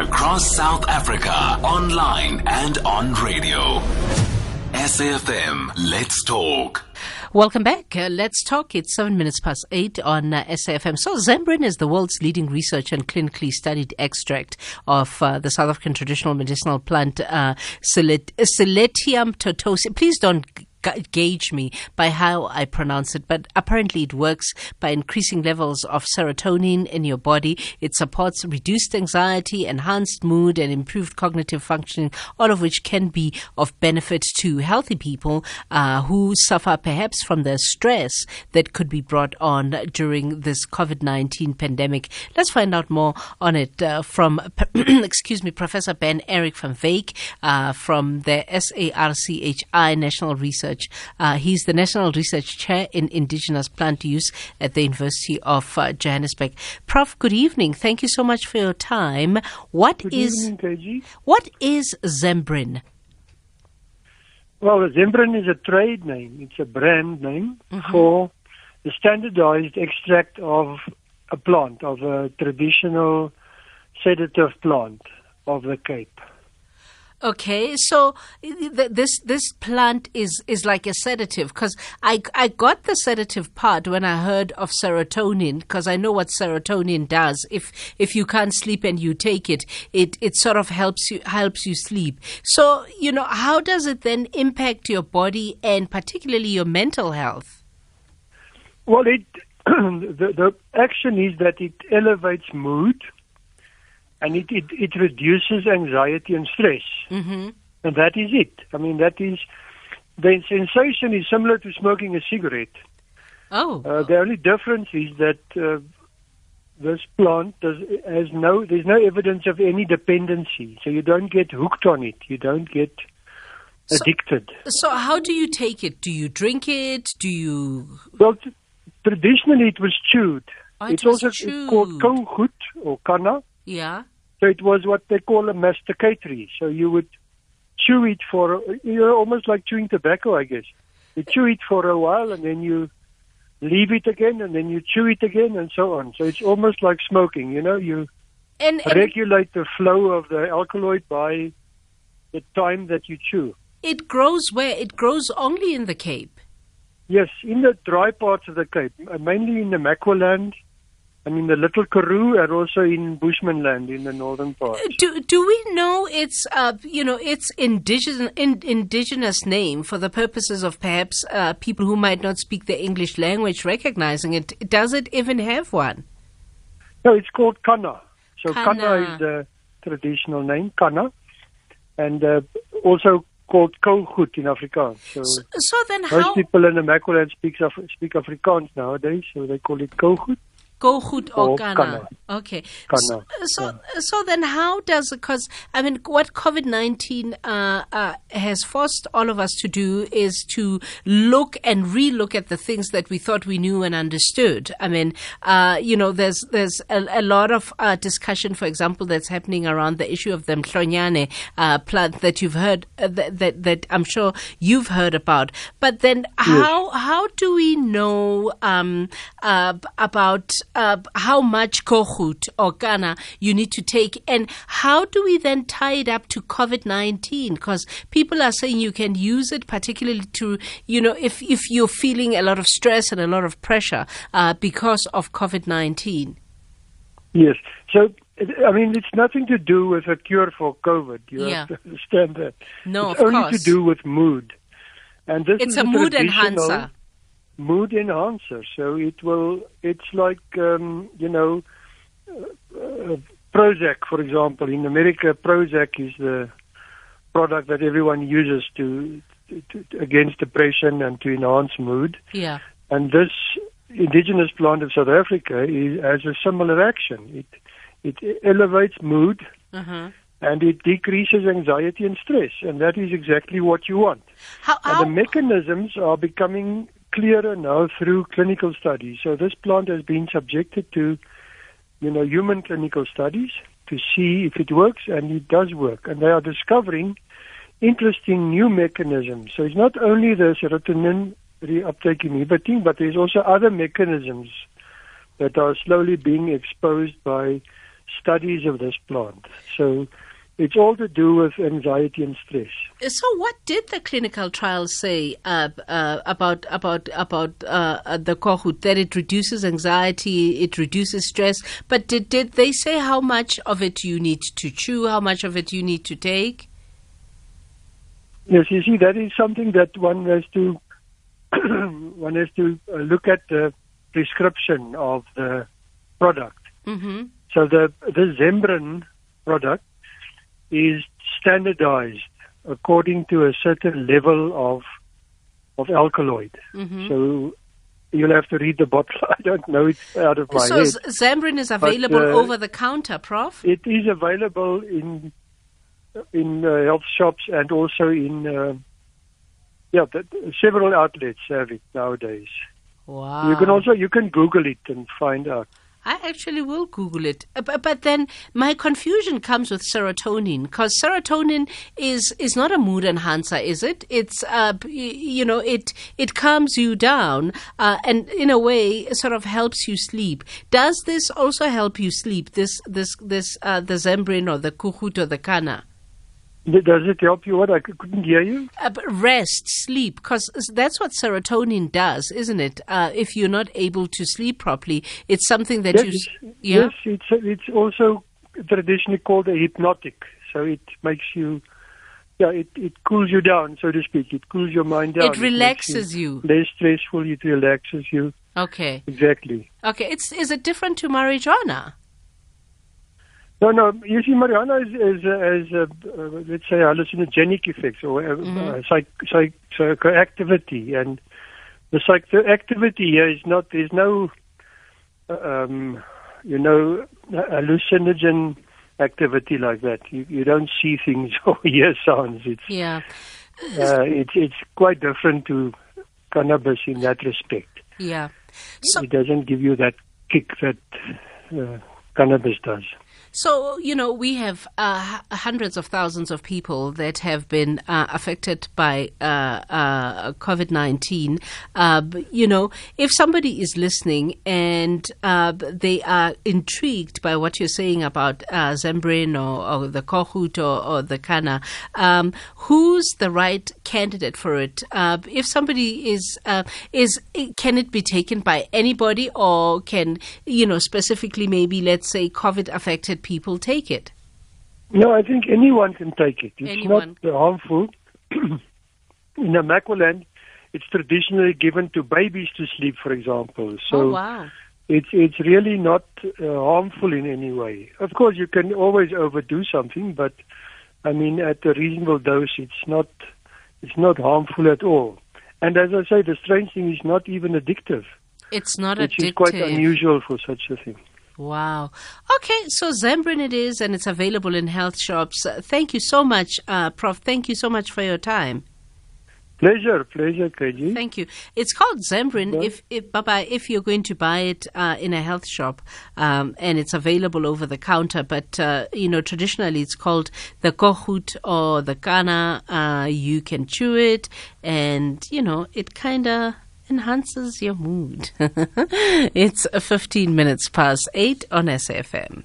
across South Africa, online and on radio. SAFM, let's talk. Welcome back. Uh, let's talk. It's seven minutes past eight on uh, SAFM. So, Zembrin is the world's leading research and clinically studied extract of uh, the South African traditional medicinal plant uh, Sceletium totosi. Please don't gauge me by how I pronounce it, but apparently it works by increasing levels of serotonin in your body. It supports reduced anxiety, enhanced mood, and improved cognitive functioning, all of which can be of benefit to healthy people uh, who suffer perhaps from the stress that could be brought on during this COVID 19 pandemic. Let's find out more on it uh, from, excuse me, Professor Ben-Erik van Wyk uh, from the SARChI National Research Research. Uh, he's the National Research Chair in Indigenous Plant Use at the University of uh, Johannesburg. Prof, good evening. Thank you so much for your time. What good is evening, what is Zembrin? Well, Zembrin is a trade name. It's a brand name mm-hmm. for the standardized extract of a plant, of a traditional sedative plant of the Cape. Okay, so th- this this plant is is like a sedative because I I got the sedative part when I heard of serotonin because I know what serotonin does. If if you can't sleep and you take it, it it sort of helps you helps you sleep. So you know how does it then impact your body and particularly your mental health? Well, it the the action is that it elevates mood and it, it, it reduces anxiety and stress. Mm-hmm. And that is it. I mean, that is the sensation is similar to smoking a cigarette. Oh. Uh, the only difference is that uh, this plant does, has no, there's no evidence of any dependency. So you don't get hooked on it. You don't get addicted. So, so how do you take it? Do you drink it? Do you? Well, t- traditionally it was chewed. Oh, it it's was also chewed. called kougoed or kanna. Yeah. So it was what they call a masticatory. So you would chew it for, you know, almost like chewing tobacco, I guess. You chew it for a while and then you leave it again and then you chew it again and so on. So it's almost like smoking, you know, you And, and regulate the flow of the alkaloid by the time that you chew. it grows where? It grows only in the Cape. Yes, in the dry parts of the Cape, uh, mainly in the Namaqualand, I mean the Little Karoo, and also in Bushmanland in the northern part. Do do we know its uh, you know its indigenous in, indigenous name for the purposes of perhaps uh, people who might not speak the English language recognizing it? Does it even have one? No, it's called Kanna. So Kanna, Kanna. is the traditional name, Kanna, and uh, also called Kougoed in Afrikaans. So So, so then most how people in the Namaqualand speak, Af- speak Afrikaans nowadays, so they call it Kougoed. Go goed or Ghana? Okay. Ghana, So, so, so then how does because I mean what COVID nineteen uh, uh, has forced all of us to do is to look and relook at the things that we thought we knew and understood. I mean, uh, you know, there's there's a, a lot of uh, discussion, for example, that's happening around the issue of the mhlonyane uh, plant that you've heard uh, that, that that I'm sure you've heard about. But then how how do we know um, uh, about uh, how much kougoed or Ghana you need to take, and how do we then tie it up to COVID nineteen? Because people are saying you can use it, particularly to you know if if you're feeling a lot of stress and a lot of pressure uh, because of COVID nineteen. Yes. So, I mean, it's nothing to do with a cure for COVID. You Yeah. have to understand that. No, it's of only course. to do with mood. And this It's is a mood enhancer. Mood enhancer. So it will. It's like um, you know, uh, uh, Prozac, for example. In America, Prozac is the product that everyone uses to, to, to against depression and to enhance mood. Yeah. And this indigenous plant of South Africa is, has a similar action. It it elevates mood Uh-huh. and it decreases anxiety and stress, and that is exactly what you want. How, And how, the mechanisms are becoming clearer now through clinical studies. So this plant has been subjected to, you know, human clinical studies to see if it works, and it does work. And they are discovering interesting new mechanisms. So it's not only the serotonin reuptake inhibiting, but there's also other mechanisms that are slowly being exposed by studies of this plant. So it's all to do with anxiety and stress. So, what did the clinical trials say uh, uh, about about about uh, the kougoed? That it reduces anxiety, it reduces stress. But did did they say how much of it you need to chew, how much of it you need to take? Yes, you see, that is something that one has to one has to uh, look at the prescription of the product. Mm-hmm. So the the Zembrin product is standardized according to a certain level of of alkaloid. Mm-hmm. So you'll have to read the bottle. I don't know it out of my so head. Z- Zembrin is available uh, over the counter, Prof. It is available in in uh, health shops and also in uh, yeah, the, several outlets have it nowadays. Wow. You can also you can Google it and find out. I actually will Google it. Uh, But, but then my confusion comes with serotonin because serotonin is, is not a mood enhancer, is it? It's, uh, you know, it, it calms you down uh, and in a way sort of helps you sleep. Does this also help you sleep, this, this, this, uh, the Zembrin or the Kougoed or the Kanna? Does it help you? What I couldn't hear you. Uh, rest, sleep, because that's what serotonin does, isn't it? Uh, if you're not able to sleep properly, it's something that you. Yes, s- Yeah. yes, it's it's also traditionally called a hypnotic. So it makes you, yeah, it, it cools you down, so to speak. It cools your mind down. It relaxes you. Less stressful. It relaxes you. Okay. Exactly. Okay. It's is it different to marijuana? No, no. You see, marijuana is, is, uh, is uh, uh, let's say, hallucinogenic effects or uh, uh, psych, psych, psychoactivity, and the psychoactivity here is not. There's no, um, you know, hallucinogen activity like that. You you don't see things or hear sounds. It's Yeah. uh, it's it's quite different to cannabis in that respect. Yeah. So it doesn't give you that kick that uh, cannabis does. So, you know, we have uh, hundreds of thousands of people that have been uh, affected by uh, uh, COVID 19. Uh, you know, if somebody is listening and uh, they are intrigued by what you're saying about Zembrin or, or the Kougoed or, or the Kanna, um, who's the right candidate for it? If somebody is, is, can it be taken by anybody or can, you know, specifically maybe, let's say, COVID affected people take it? No, I think anyone can take it. It's Anyone. not harmful. In the Namaqualand, it's traditionally given to babies to sleep, for example. So oh, wow. it's it's really not uh, harmful in any way. Of course, you can always overdo something, but I mean, at a reasonable dose, it's not it's not harmful at all. And as I say, the strange thing is not even addictive, It's not which addictive. is quite unusual for such a thing. Wow. Okay, so Zembrin it is, and it's available in health shops. Thank you so much, uh, Prof. Thank you so much for your time. Pleasure, pleasure, KG. Thank you. It's called Zembrin. Okay. If, if Baba, if you're going to buy it uh, in a health shop, um, and it's available over the counter, but uh, you know traditionally it's called the kougoed or the kanna. Uh, you can chew it, and you know it kind of enhances your mood. it's 15 minutes past eight on SFM.